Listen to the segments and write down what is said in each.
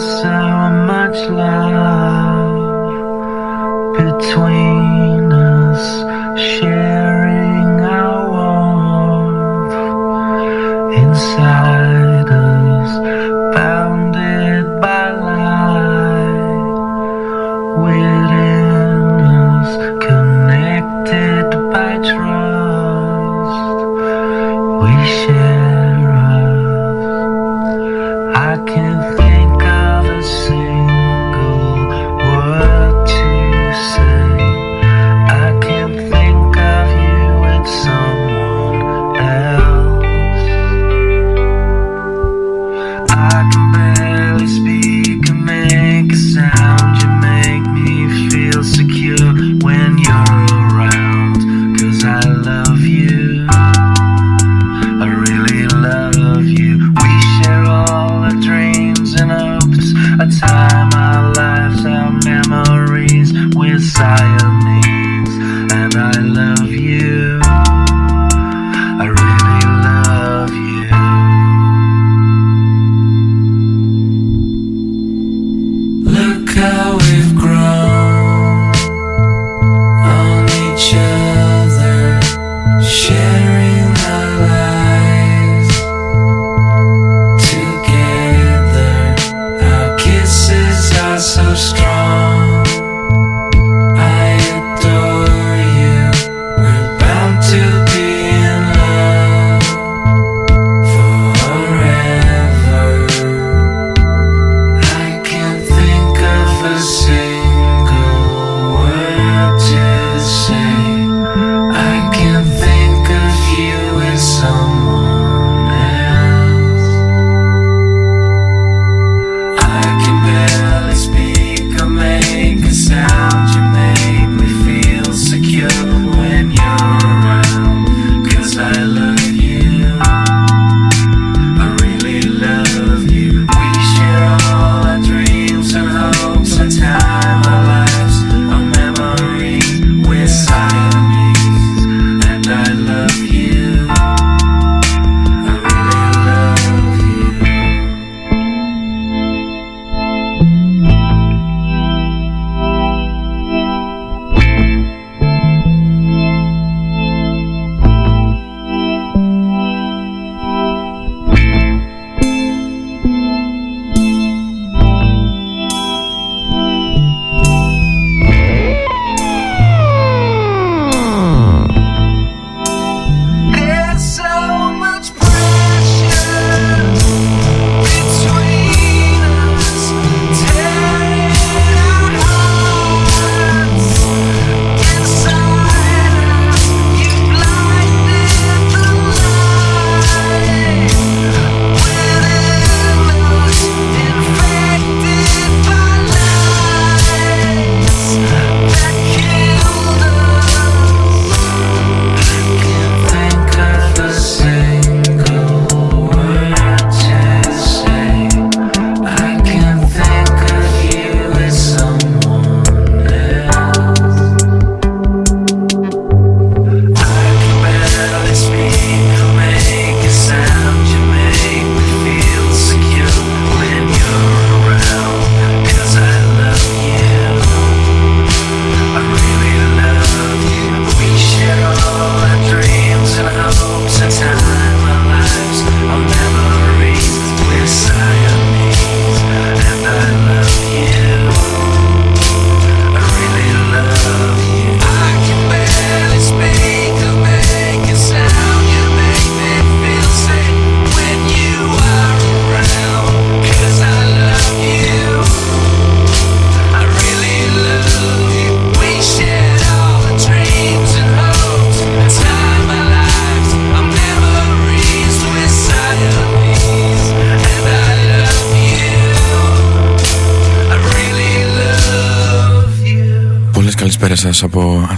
So much love between us, sharing our warmth inside us.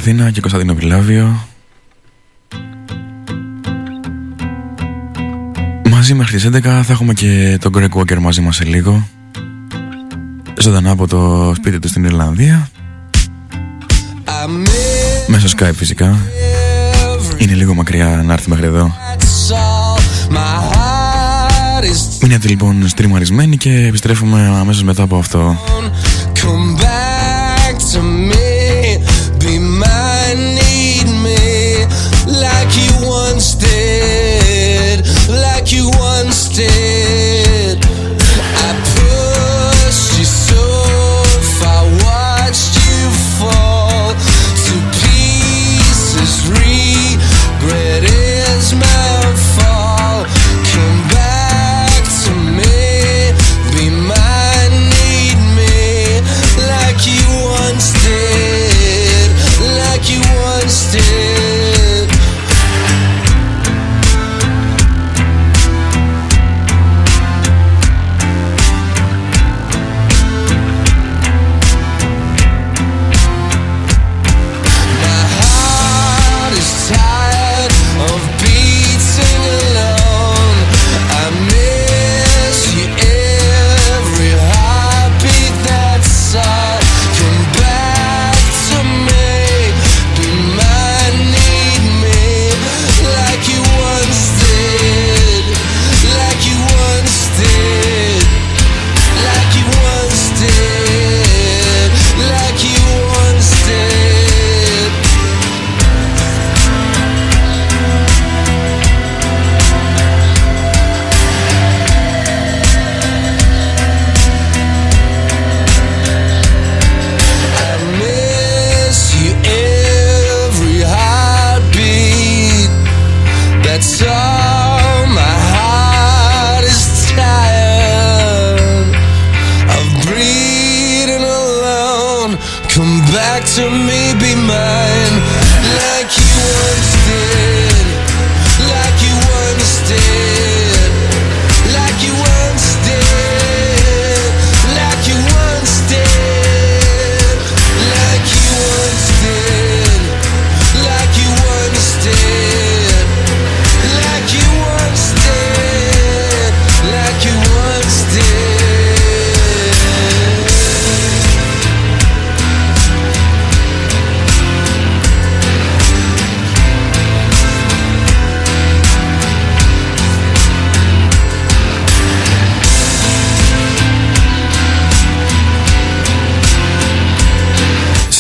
Αθήνα και Κωνσταντίνο Πιλάβιο Μαζί μέχρι τις 11 θα έχουμε και τον Greg Walker μαζί μας σε λίγο. Ζωντανά από το σπίτι του στην Ιρλανδία. Μέσω Skype φυσικά. Είναι λίγο μακριά να έρθει μέχρι εδώ. Μείνετε λοιπόν στριμαρισμένοι και επιστρέφουμε αμέσως μετά από αυτό.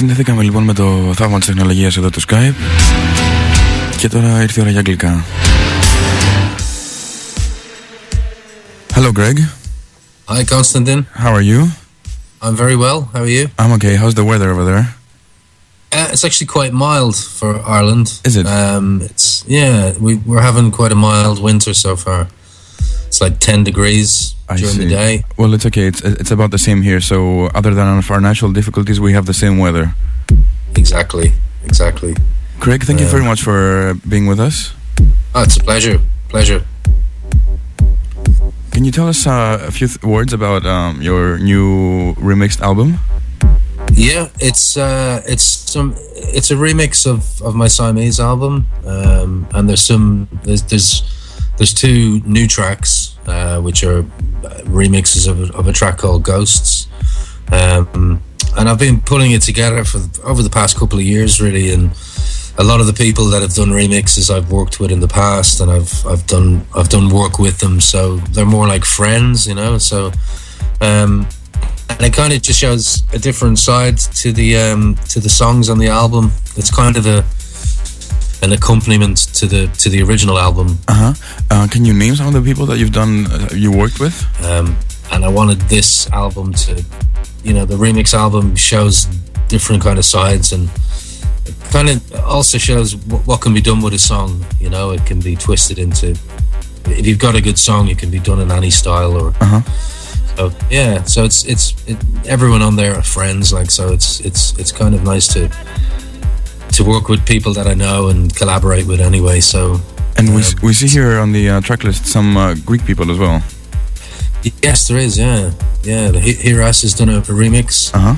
Συνδεθήκαμε λοιπόν με το θαύμα της τεχνολογίας εδώ του Skype και τώρα ήρθε η ώρα για αγγλικά. Hello Greg, Hi, Constantine. how are you? I'm very well. How are you? I'm okay, how's the weather over there? Uh, it's actually quite mild for Ireland. Is it? Um, it's yeah. We we're having quite a mild winter so far. It's like ten degrees I during see. the day. Well, it's okay, it's, it's about the same here, so other than our natural difficulties, we have the same weather. Exactly. Exactly. Craig, thank you very much for being with us. Oh, it's a pleasure. Pleasure. Can you tell us uh, a few th- words about um, your new remixed album? Yeah, it's uh, it's some it's a remix of, of my Siamese album, um, and there's some there's there's there's two new tracks uh, which are uh, remixes of of a track called Ghosts, um, and I've been pulling it together for over the past couple of years really, and a lot of the people that have done remixes I've worked with in the past, and I've I've done I've done work with them, so they're more like friends, you know. So, um, and it kind of just shows a different side to the um, to the songs on the album. It's kind of a an accompaniment to the to the original album, Uh-huh. Uh, can you name some of the people that you've done, uh, you worked with? um, and I wanted this album to, you know, the remix album shows different kind of sides and it kind of also shows what, what can be done with a song. You know, it can be twisted into. If you've got a good song, it can be done in any style or. Uh-huh. So yeah, so it's it's it, everyone on there are friends, like so. It's it's it's kind of nice to to work with people that I know and collaborate with anyway. So And we, Um, we see here on the uh, track list some uh, Greek people as well. yes, there is. Yeah, yeah. Hiras has done a, a remix. Uh-huh.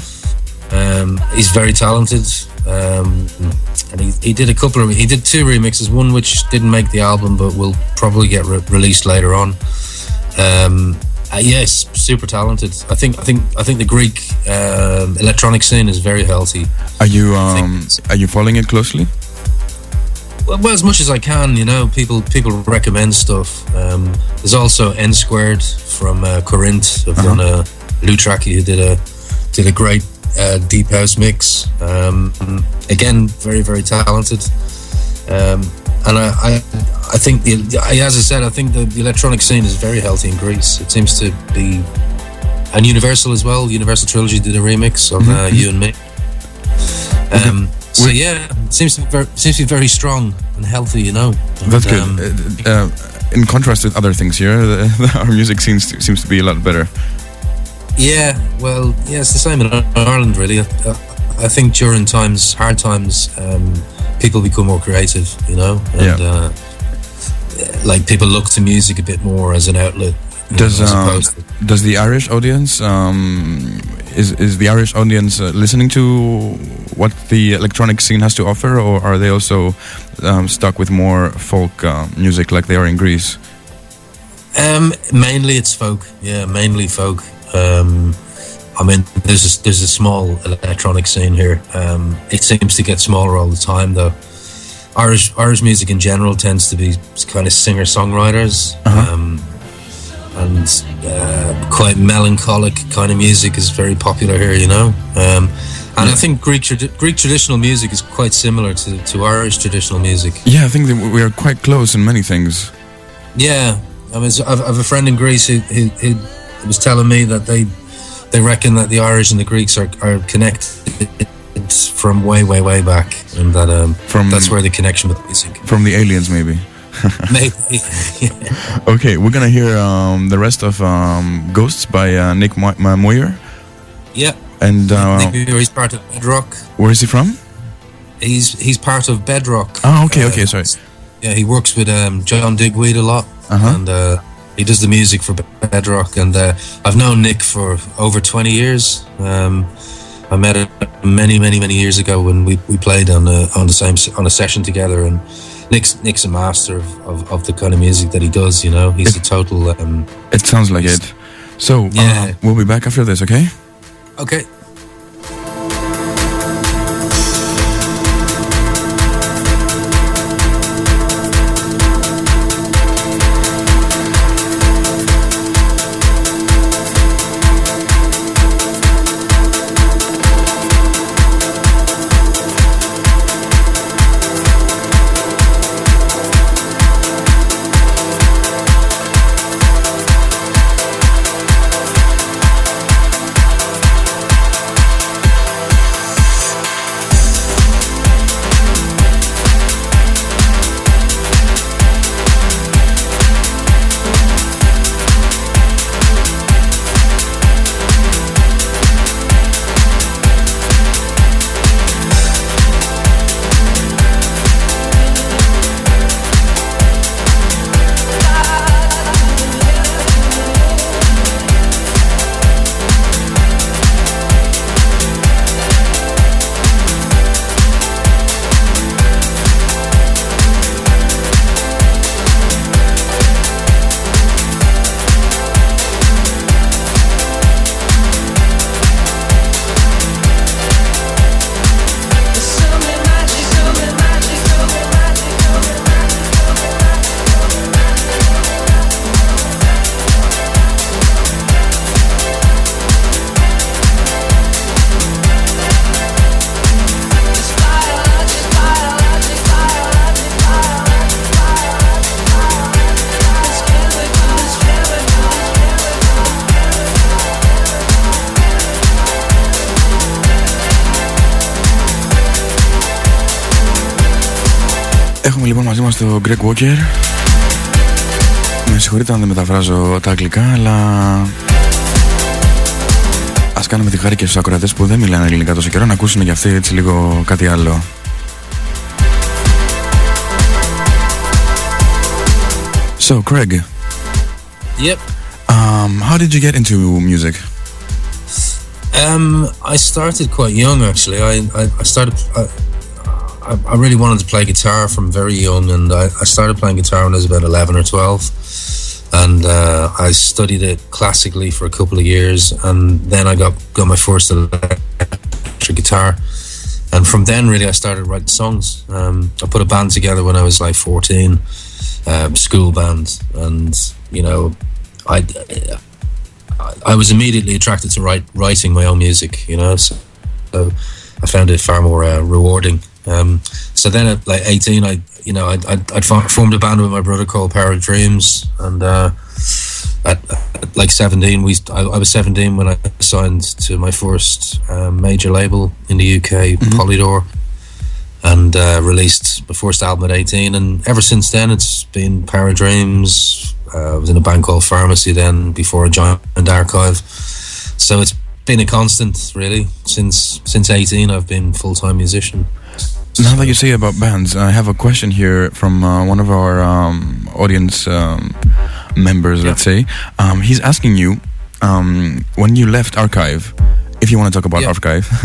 Um, he's very talented, um, and he, he did a couple of he did two remixes. One which didn't make the album, but will probably get re- released later on. Um, uh, yes, super talented. I think I think I think the Greek um, electronic scene is very healthy. Are you um, are you following it closely? well, well, as much as I can, you know, people people recommend stuff. Um, there's also N squared from uh, Corinth. I've done a Lou Tracky who did a did a great uh, deep house mix. Um, again, very very talented. Um, and I, I, I think the, as I said, I think the, the electronic scene is very healthy in Greece. It seems to be, and Universal as well. Universal Trilogy did a remix of uh, you and me. Um, so yeah, it seems to be very, seems to be very strong and healthy. You know, That's good. um, Uh, uh, in contrast with other things here, the, our music seems to, seems to be a lot better. Yeah, well, yeah, it's the same in Ireland, really. I, I think during times, hard times, um, people become more creative, you know, and Yeah. uh, like people look to music a bit more as an outlet. Does know, um, to- does the Irish audience um, is is the Irish audience uh, listening to what the electronic scene has to offer, or are they also um, stuck with more folk uh, music like they are in Greece? Um, mainly it's folk. Yeah, mainly folk. I mean, there's a, there's a small electronic scene here. Um, it seems to get smaller all the time, though. Irish Irish music in general tends to be kind of singer songwriters, um, and uh, quite melancholic kind of music is very popular here. You know, um, and I think Greek Greek traditional music is quite similar to, to Irish traditional music. Yeah, I think that we are quite close in many things. Yeah, I mean, I've, I've a friend in Greece who, who, who was telling me that they they reckon that the Irish and the Greeks are, are connected from way, way, way back, and that um, From- that's where the connection with music. From the aliens, maybe. Maybe. Okay, we're gonna hear um, the rest of um, Ghosts by uh, Nick Mo- Moyer. yeah. And uh, Nick Muir, he's part of Bedrock. where is he from? He's he's part of Bedrock. Oh, okay, okay, sorry. Yeah, he works with um, John Digweed a lot, Uh-huh. and uh, he does the music for Bedrock. And uh, I've known Nick for over twenty years. Um, I met him many, many, many years ago when we, we played on a, on the same on a session together. And Nick's Nick's a master of, of, of the kind of music that he does. You know, he's a total. Um, It sounds like it. So uh, Yeah. we'll be back after this, okay? okay. Έχουμε λοιπόν μαζί μας τον Greg Walker. Με συγχωρείτε αν δεν μεταφράζω τα αγγλικά, αλλά ας κάνουμε τη χάρη και στους ακροατές που δεν μιλάνε ελληνικά τόσο καιρό να ακούσουν και αυτοί έτσι λίγο κάτι άλλο. So, Craig, Yep. um, how did you get into music? Um, I started quite young actually. I I, I started. I, I I really wanted to play guitar from very young, and I, I started playing guitar when I was about eleven or twelve, and uh, I studied it classically for a couple of years, and then I got got my first electric guitar. and from then really I started writing songs. Um, I put a band together when I was like 14, um, school band, and you know, I I was immediately attracted to write, writing my own music. You know, so, so I found it far more uh, rewarding. Um, so then at like 18, I you know I I I'd formed a band with my brother called Power of Dreams, and uh, at, at, like 17, we I, I, was 17 when I signed to my first um, major label in the UK, mm-hmm. Polydor, and uh, released my first album at 18. And ever since then, it's been Power of Dreams. Uh, I was in a band called Pharmacy then before I joined Archive. So it's been a constant really since since 18 i've been full-time musician now that you say about bands i have a question here from uh, one of our um, audience um, members yeah. let's say um, he's asking you um, when you left archive if you want to talk about yeah. archive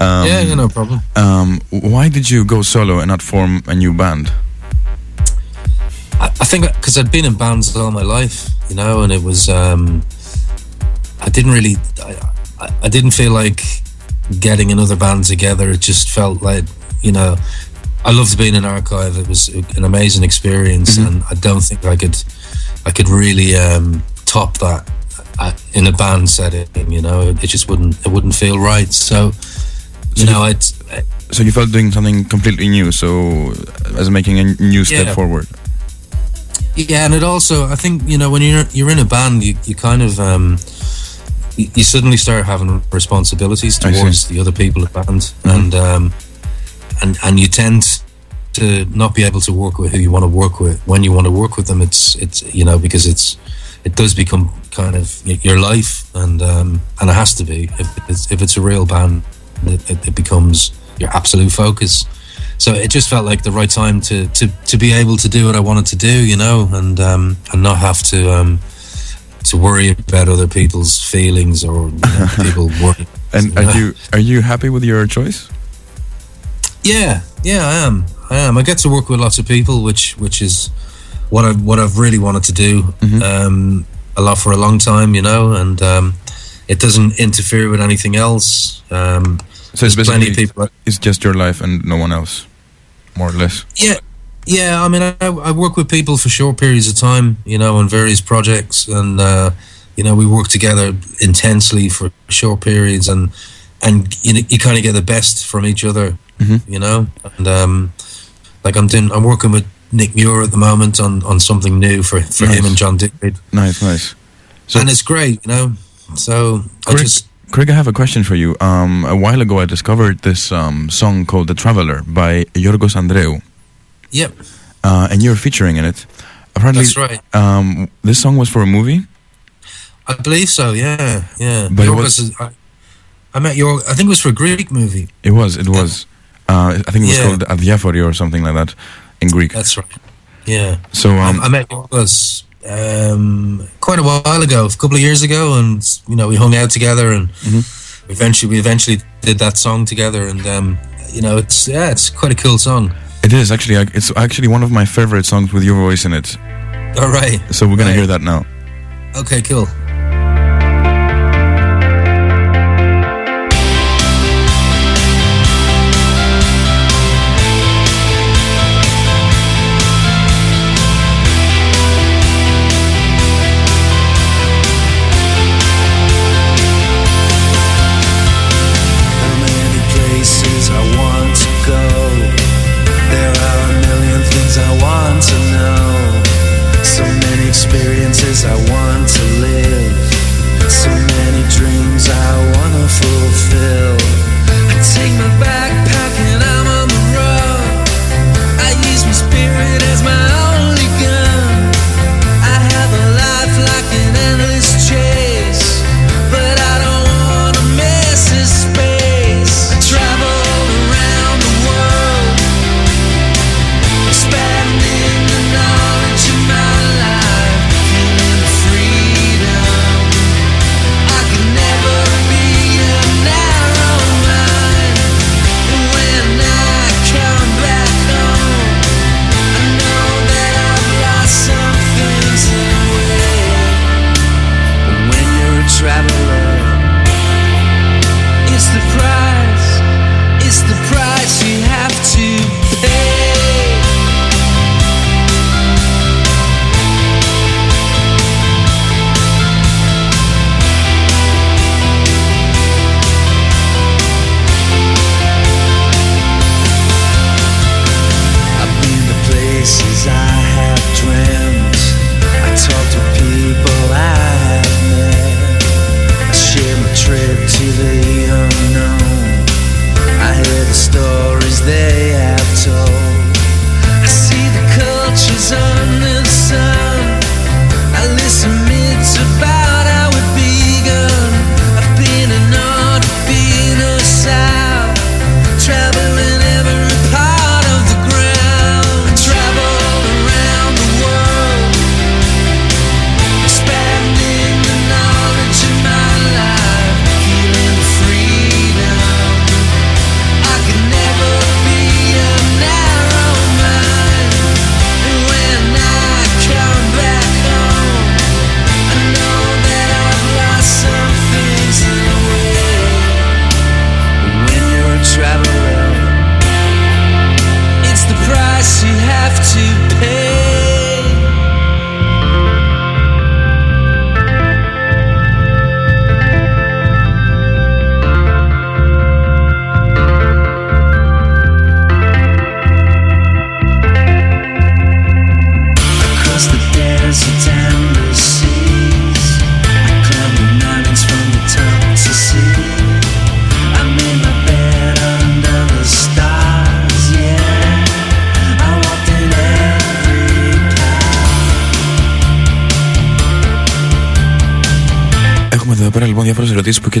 um, yeah, yeah no problem um, why did you go solo and not form a new band I, I think because I'd been in bands all my life, you know, and it was um, I didn't really I, I didn't feel like getting another band together. It just felt like, you know, I loved being in archive. It was an amazing experience, mm-hmm. and I don't think I could, I could really um, top that uh, in a band setting. You know, it just wouldn't, it wouldn't feel right. So, you so know, I'd. So you felt doing something completely new. So, as making a new step yeah. forward. Yeah, and it also, I think, you know, when you're you're in a band, you, you kind of. Um, you suddenly start having responsibilities towards the other people at band, mm-hmm. and um, and and you tend to not be able to work with who you want to work with when you want to work with them. It's it's you know because it's it does become kind of your life, and um, and it has to be if it's, if it's a real band, it, it, it becomes your absolute focus. So it just felt like the right time to to to be able to do what I wanted to do, you know, and um, and not have to. Um, to worry about other people's feelings or you know, people worry. And are you are you happy with your choice? Yeah, yeah, I am. I am. I get to work with lots of people, which which is what I what I've really wanted to do mm-hmm. um, a lot for a long time, you know, and um, it doesn't interfere with anything else. Um, so it's basically people it's just your life and no one else, more or less. Yeah, yeah, I mean, I, I, work with people for short periods of time, you know, on various projects, and uh, you know, we work together intensely for short periods, and and you know, you kind of get the best from each other, mm-hmm. you know. And um, like I'm doing, I'm working with Nick Muir at the moment on on something new for for nice. him and John Digweed. Nice, nice. So, and it's great, you know. So Craig, I just. Craig, I have a question for you. Um, a while ago, I discovered this um, song called "The Traveler" by Yorgos Andreou. Yep. Uh, and you're featuring in it. Apparently, That's right. Um, this song was for a movie. I believe so. Yeah, yeah. But it was, is, I, met your. I think it was for a Greek movie. It was. It was. Uh, I think it was yeah. called Adiaphori or something like that in Greek. That's right. Yeah. So um, I, I met Yorgos um, quite a while ago, a couple of years ago, and you know we hung out together, and mm-hmm. eventually we eventually did that song together, and um, you know it's yeah, it's quite a cool song. It is actually. It's actually one of my favorite songs with your voice in it. All right. So we're gonna right. hear that now. Okay. Cool.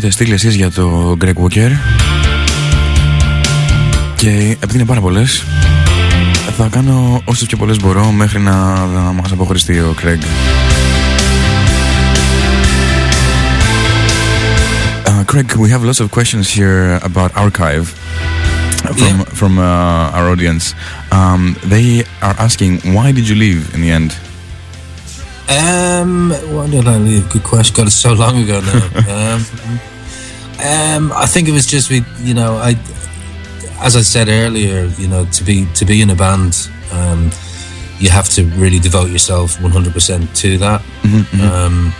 Διάφορε ερωτήσει που έχετε στείλει εσεί για το Greg Walker. Και επειδή είναι πάρα πολλέ, θα κάνω όσε πιο πολλέ μπορώ μέχρι να, να μα αποχωριστεί ο Craig. Uh, Craig, we have lots of questions here about archive from Yeah. from uh, our audience. Um, they are asking, why did you leave in the end? Um, did I leave? Good question. God, it's so long ago now. um, um, I think it was just we, you know, I, as I said earlier, you know, to be to be in a band, um, you have to really devote yourself one hundred percent to that. Um,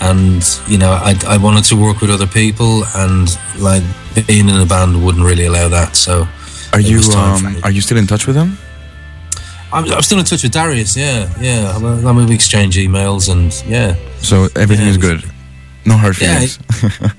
and you know, I I wanted to work with other people, and like being in a band wouldn't really allow that. So Are you was time for um, are you still in touch with them? I'm, I'm still in touch with Darius. Yeah, yeah. I mean, we exchange emails, and yeah. So everything Yeah, is good. No hard Yeah, feelings.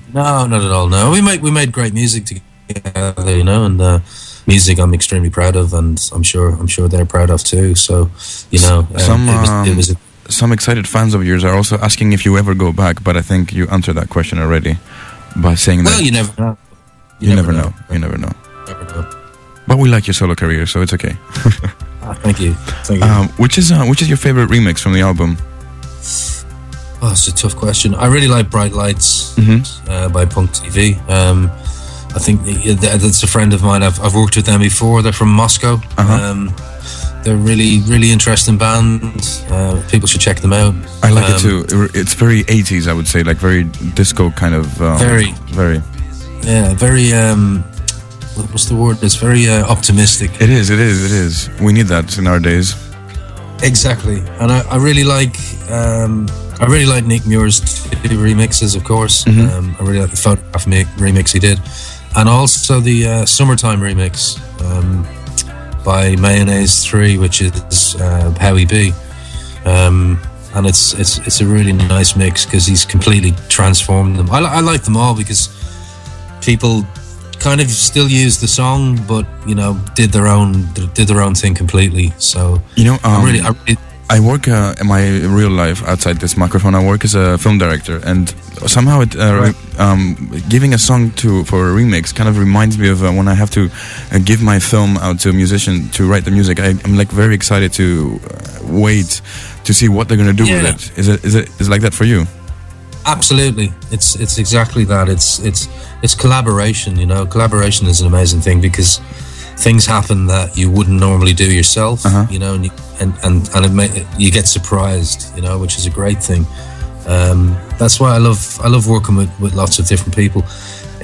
No, not at all. No, we made we made great music together, you know, and uh, music I'm extremely proud of, and I'm sure I'm sure they're proud of too. So, you know, um, Some, it was, it um, was a, Some excited fans of yours are also asking if you ever go back, but I think you answered that question already by saying well, that Well, you never know. you, never know. You never know. Never know. But we like your solo career, so it's okay. Ah, thank you. Thank you. Um, which is uh, which is your favorite remix from the album? oh, it's a tough question. I really like Bright Lights Mhm. uh, by Punk TV. Um, I think th- th- that's a friend of mine. I've, I've worked with them before. They're from Moscow. Uh-huh. Um, they're really, really interesting band. Uh, people should check them out. I like it Um, too. It's very 80s, I would say, like very disco kind of. Um, Very. very. Yeah, very. Um, what's the word? It's very uh, optimistic. It is. It is. It is. We need that in our days. Exactly, and I, I really like. Um, I really like Nick Muir's remixes, of course. Um, I really like the photograph mi- remix he did, and also the uh, summertime remix um, by Mayonnaise Three, which is uh, Howie B. Um, and it's it's it's a really nice mix because he's completely transformed them. I, I like them all because people kind of still use the song, but you know did their own did their own thing completely. So You know, um, I really, I really I work uh, in my real life outside this microphone. I work as a film director, and somehow it, uh, Right. um, giving a song to for a remix kind of reminds me of uh, when I have to uh, give my film out to a musician to write the music. I, I'm like very excited to uh, wait to see what they're gonna do Yeah. with it. Is it is it is it like that for you? Absolutely, it's it's exactly that. It's it's it's collaboration. You know, collaboration is an amazing thing because things happen that you wouldn't normally do yourself. Uh-huh. You know, and you, and and and it may, you get surprised. You know, which is a great thing. Um, that's why I love I love working with, with lots of different people.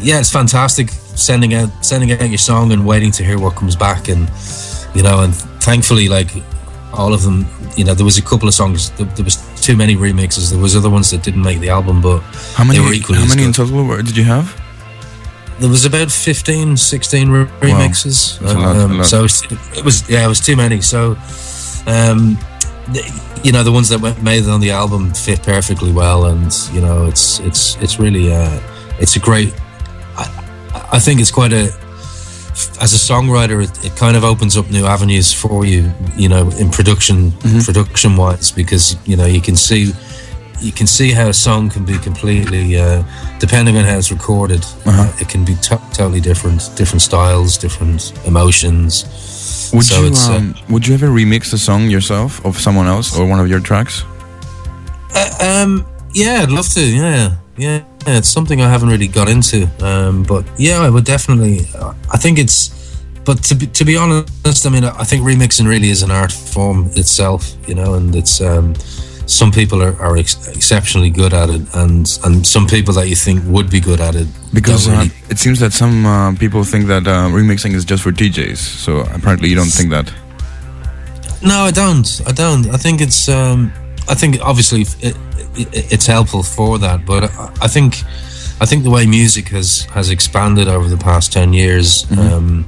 Yeah, it's fantastic sending out sending out your song and waiting to hear what comes back and you know and thankfully like all of them you know there was a couple of songs there, there was too many remixes. There was other ones that didn't make the album but How many They were equally how many in total were- did you have? there was about 15 16 re- remixes. Lot, Um, so it was, it was yeah it was too many. So um the- you know the ones that went, made it on the album fit perfectly well and you know it's it's it's really uh it's a great i i think it's quite a as a songwriter it, it kind of opens up new avenues for you you know in production Mm-hmm. production wise because you know you can see you can see how a song can be completely, uh, depending on how it's recorded, Uh-huh. uh, it can be to- totally different, different styles, different emotions. Would So you it's, uh, um, would you ever remix a song yourself of someone else or one of your tracks? Uh, um, yeah, I'd love to. Yeah, yeah, yeah. It's something I haven't really got into. Um, but yeah, I would definitely. uh, I think it's. But to be, to be honest, I mean, I think remixing really is an art form itself, you know, and it's. Um, some people are, are ex- exceptionally good at it, and and some people that you think would be good at it Because don't uh, it seems that some uh, people think that uh, remixing is just for DJs. So apparently you don't think that. No, I don't. I don't. I think it's. Um, I think obviously it, it, it's helpful for that, but I, I think, I think the way music has has expanded over the past ten years. Um,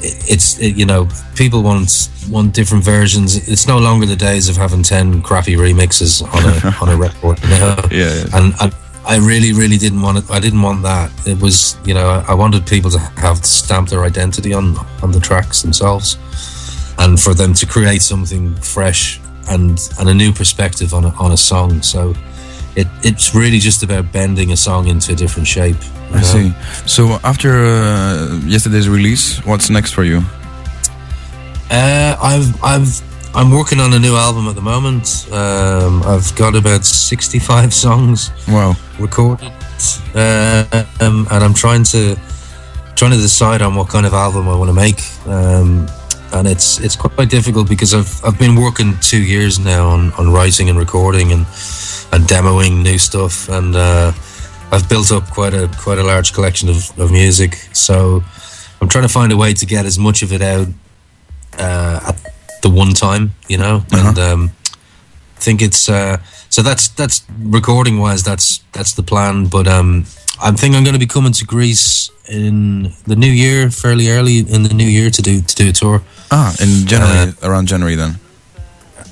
it, it's it, you know people want want different versions. It's no longer the days of having ten crappy remixes on a on a record. You know? Yeah, yeah. and I, I really, really didn't want it. I didn't want that. It was, you know, I, I wanted people to have to stamp their identity on on the tracks themselves, and for them to create something fresh and and a new perspective on a, on a song. So, it it's really just about bending a song into a different shape. I know? see. So after uh, yesterday's release, what's next for you? Uh, I've I've I'm working on a new album at the moment. Um, I've got about sixty five songs. Wow. recorded, uh, um, and I'm trying to trying to decide on what kind of album I want to make. Um, and it's it's quite difficult because I've I've been working two years now on, on writing and recording and and demoing new stuff, and uh, I've built up quite a quite a large collection of, of music. So I'm trying to find a way to get as much of it out uh, at the one time, you know, and um, I think it's uh, so that's that's recording wise that's that's the plan. But um I think I'm going to be coming to Greece in the new year fairly early in the new year to do to do a tour Ah, in January, around January then.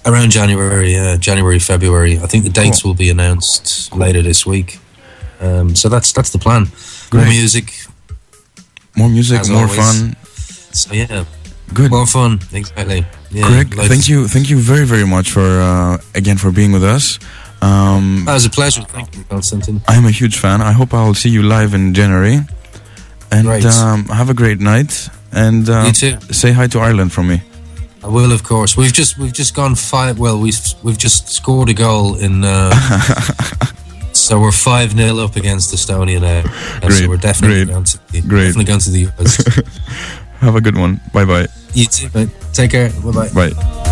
around January yeah January February I think the dates will be announced later this week um so that's that's the plan more music More music, As more always. fun. so yeah Good. more fun exactly yeah Greg, life thank you, thank you very, very much for uh, again for being with us. Um, that was a pleasure thank you Constantine I'm a huge fan. I hope I'll see you live in January. And Great. um, have a great night. And uh, You too. say hi to Ireland from me. I will, of course. We've just we've just gone five. Well, we've we've just scored a goal in. Uh, so we're five 0 up against Estonia now. And Great, So we're definitely great, going to the, great. definitely going to the US. Have a good one. Bye bye. you too. mate. Take care. Bye bye. Bye.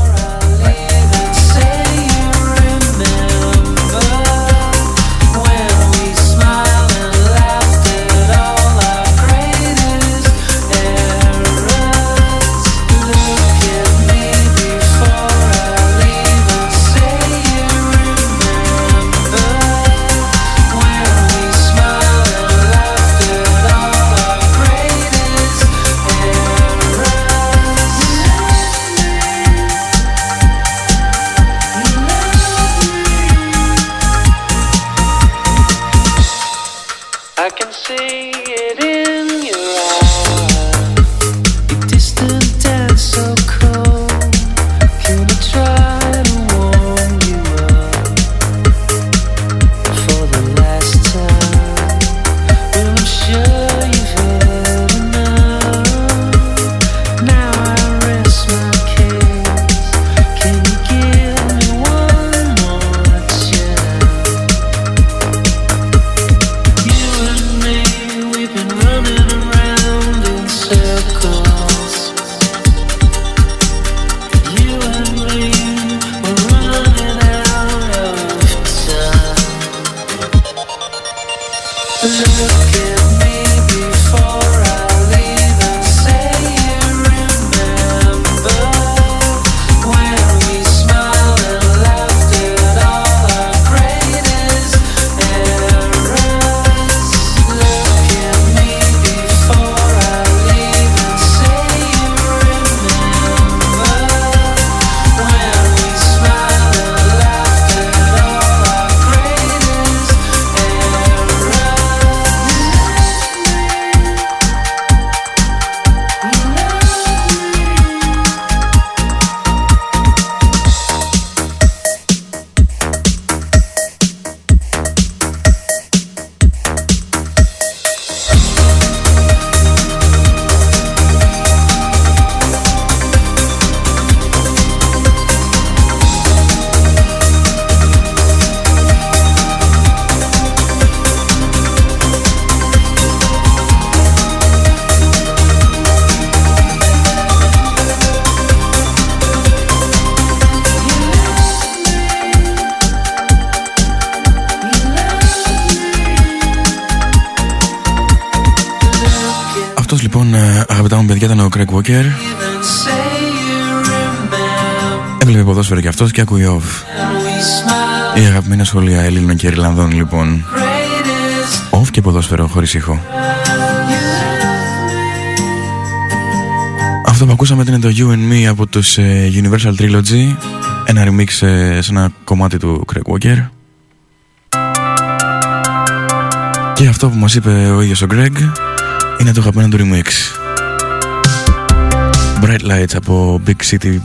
Ποδόσφαιρο και αυτός και ακούει off. Η αγαπημένα σχολεία Ελλήνων και Ιρλανδών, λοιπόν. Off και ποδόσφαιρο χωρίς ήχο. Αυτό που ακούσαμε ήταν το You and Me από τους ε, Universal Trilogy. Ένα remix ε, σε ένα κομμάτι του Craig Walker. Και αυτό που μας είπε ο ίδιος ο Greg είναι το αγαπημένο του remix. Bright Lights από Big City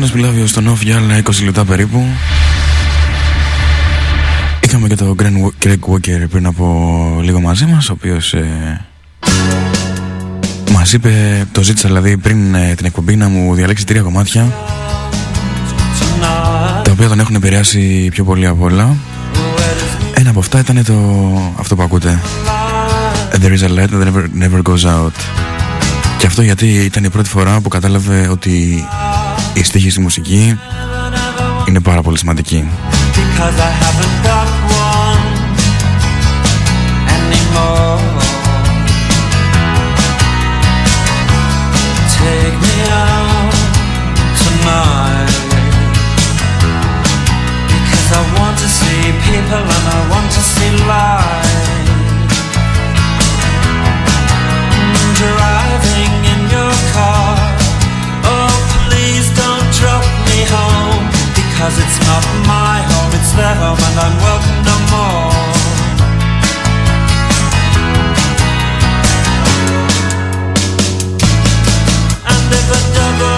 Κωνσταντίνος Πιλάβιος στον off για άλλα 20 λεπτά περίπου. Είχαμε και τον Greg Walker πριν από λίγο μαζί μας ο οποίος ε, μας είπε, το ζήτησα δηλαδή πριν ε, την εκπομπή να μου διαλέξει τρία κομμάτια τα οποία τον έχουν επηρεάσει πιο πολύ από όλα. Ένα από αυτά ήταν το αυτό που ακούτε. There is a light that never, never goes out. Και αυτό γιατί ήταν η πρώτη φορά που κατάλαβε ότι η στίχη στη μουσική είναι πάρα πολύ σημαντική. people and I want to see light. Driving Because it's not my home, it's their home, and I'm welcome no more. And if a double-decker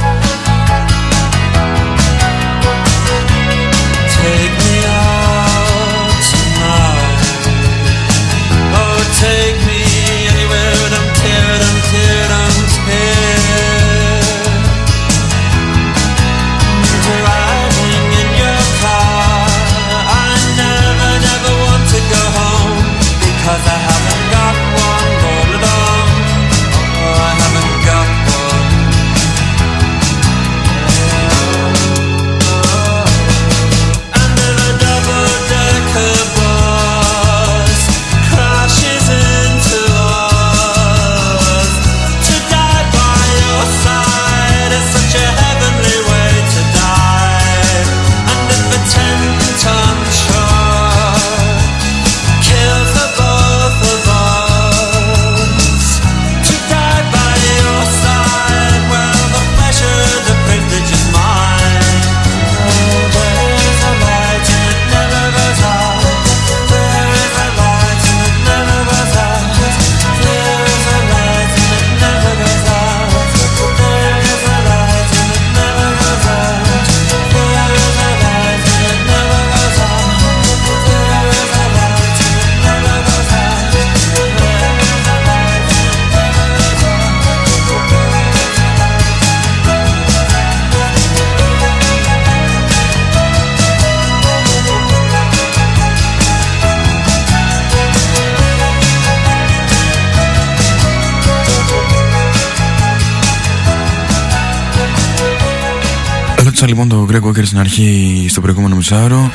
Ρώτησα λοιπόν τον Greg Walker στην αρχή στο προηγούμενο μισάωρο.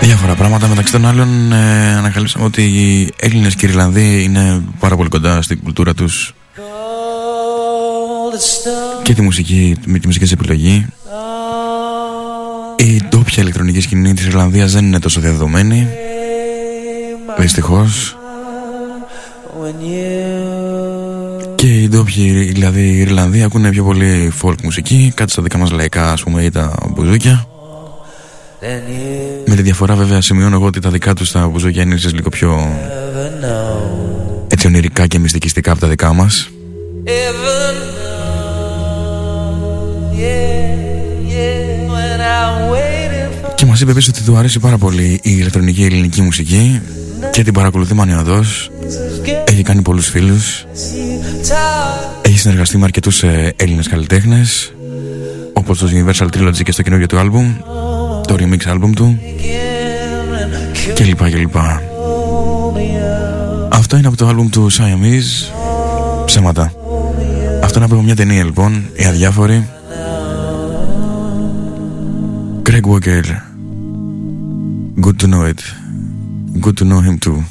Διάφορα πράγματα. Μεταξύ των άλλων ε, ανακαλύψαμε ότι οι Έλληνες και οι Ιρλανδοί είναι πάρα πολύ κοντά στην κουλτούρα τους. Και τη μουσική, με τη μουσική της επιλογή. Η ντόπια ηλεκτρονική σκηνή της Ιρλανδίας δεν είναι τόσο διαδεδομένη. Δυστυχώς και οι ντόπιοι, δηλαδή οι Ιρλανδοί ακούνε πιο πολύ folk μουσική, κάτι στα δικά μας λαϊκά ας πούμε ή τα μπουζούκια. Με τη διαφορά βέβαια σημειώνω εγώ ότι τα δικά τους τα μπουζούκια είναι ίσως λίγο πιο έτσι ονειρικά και μυστικιστικά από τα δικά μας. Και μας είπε επίσης ότι του αρέσει πάρα πολύ η ηλεκτρονική ελληνική μουσική και την παρακολουθεί μανιωδώς έχει κάνει πολλούς φίλους. Έχει συνεργαστεί με αρκετούς ε, Έλληνες καλλιτέχνες όπως το Universal Trilogy και στο καινούργιο του άλμπουμ το remix άλμπουμ του και λοιπά και λοιπά. Αυτό είναι από το άλμπουμ του Siamese. Ψέματα. Αυτό είναι από μια ταινία λοιπόν Οι αδιάφοροι. Greg Walker. Good to know it Good to know him too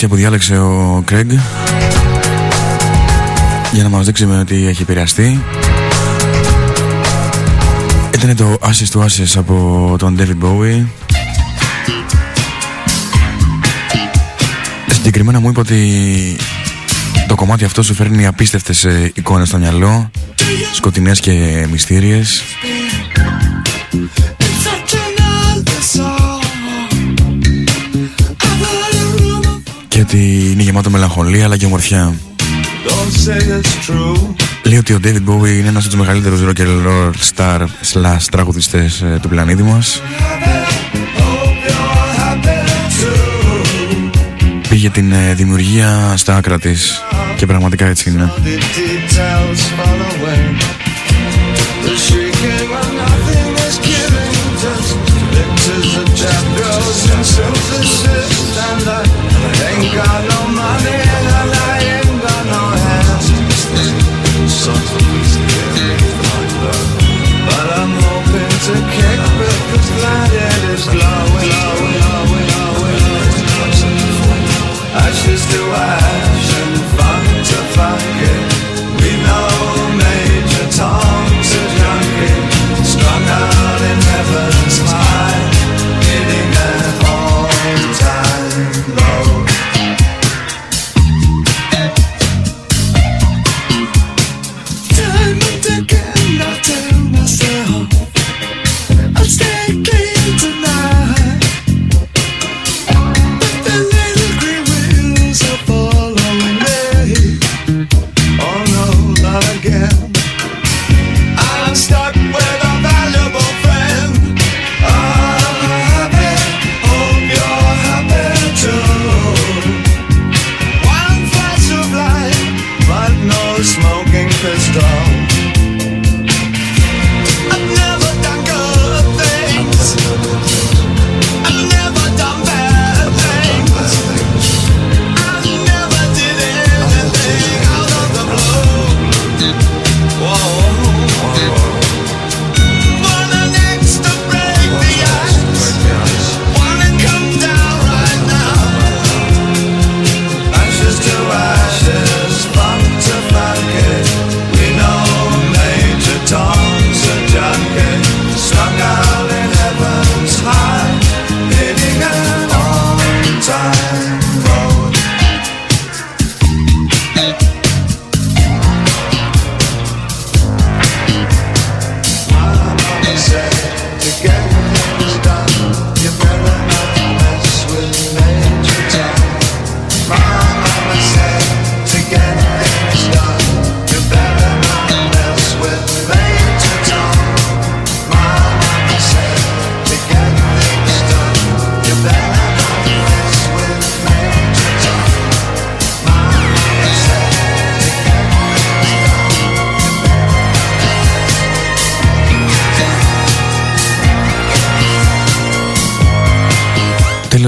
κομμάτια που διάλεξε ο Craig για να μας δείξει με ότι έχει επηρεαστεί. Ήταν το Ashes to Ashes από τον David Bowie. Συγκεκριμένα μου είπε ότι το κομμάτι αυτό σου φέρνει απίστευτες ε, εικόνες στο μυαλό σκοτεινές και μυστήριες και ότι είναι γεμάτο μελαγχολία αλλά και ομορφιά. Λέει ότι ο David Bowie είναι ένας από τους μεγαλύτερους rock and roll star slash τραγουδιστές ε, του πλανήτη μας. Πήγε την ε, δημιουργία στα άκρα της και πραγματικά έτσι είναι.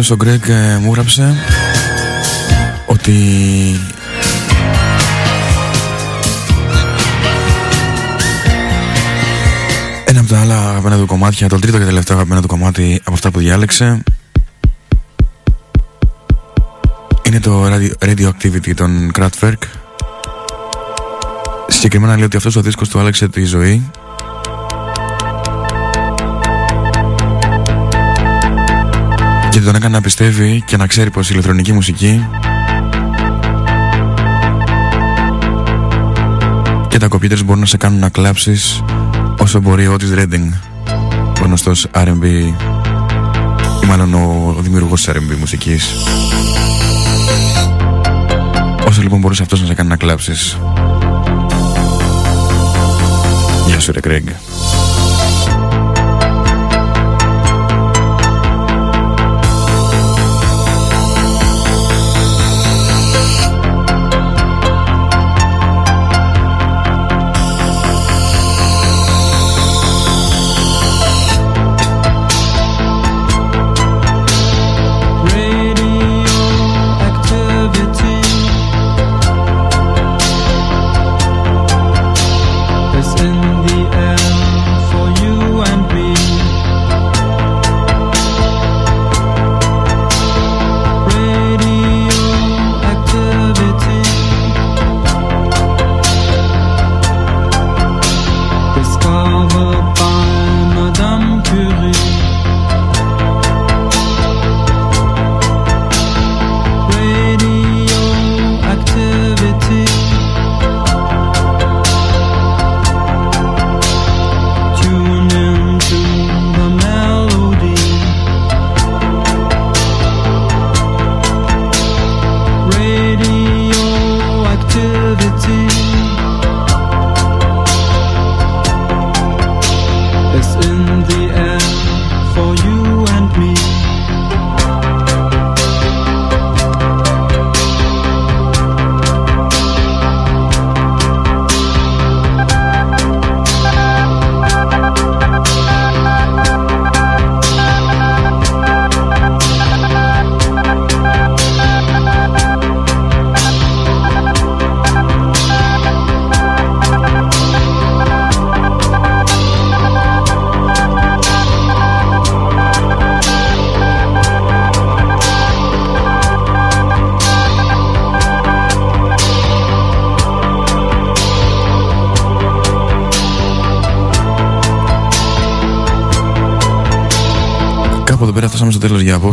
Τέλος ο Γκρέγκ ε, μου έγραψε ότι ένα από τα άλλα αγαπημένα του κομμάτια, το τρίτο και τελευταίο αγαπημένο του κομμάτι από αυτά που διάλεξε είναι το Radio- Radioactivity των Kraftwerk. Συγκεκριμένα λέει ότι αυτός ο δίσκος του άλλαξε τη ζωή και τον έκανε να πιστεύει και να ξέρει πως η ηλεκτρονική μουσική και τα κομπιούτερς μπορούν να σε κάνουν να κλάψεις όσο μπορεί ο Otis Redding ο γνωστός R&B ή μάλλον ο, ο δημιουργός της R&B μουσικής. Όσο λοιπόν μπορούσε αυτός να σε κάνει να κλάψεις. Γεια σου ρε Greg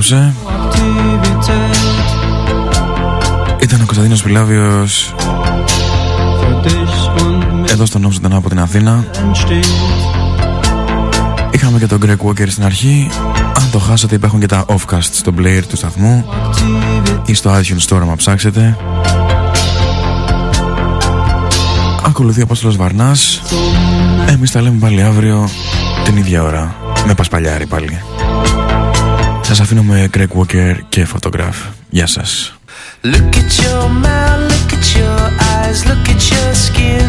στο τέλος για απόψε Aktivität Ήταν ο Κωνσταντίνος Πιλάβιος. Für dich und mich εδώ στον νόμο ζωντανά από την Αθήνα. Entsteht. Είχαμε και τον Greg Walker στην αρχή. Αν το χάσατε υπάρχουν και τα offcast στο player του σταθμού Aktivität ή στο iTunes Store άμα ψάξετε. Ακολουθεί ο Απόστολος Βαρνάς. Εμείς τα λέμε πάλι αύριο την ίδια ώρα. Με Πασπαλιάρη πάλι Σας αφήνω με Greg Walker και Photograph Γεια σας Look at your mouth, look at your eyes, look at your skin.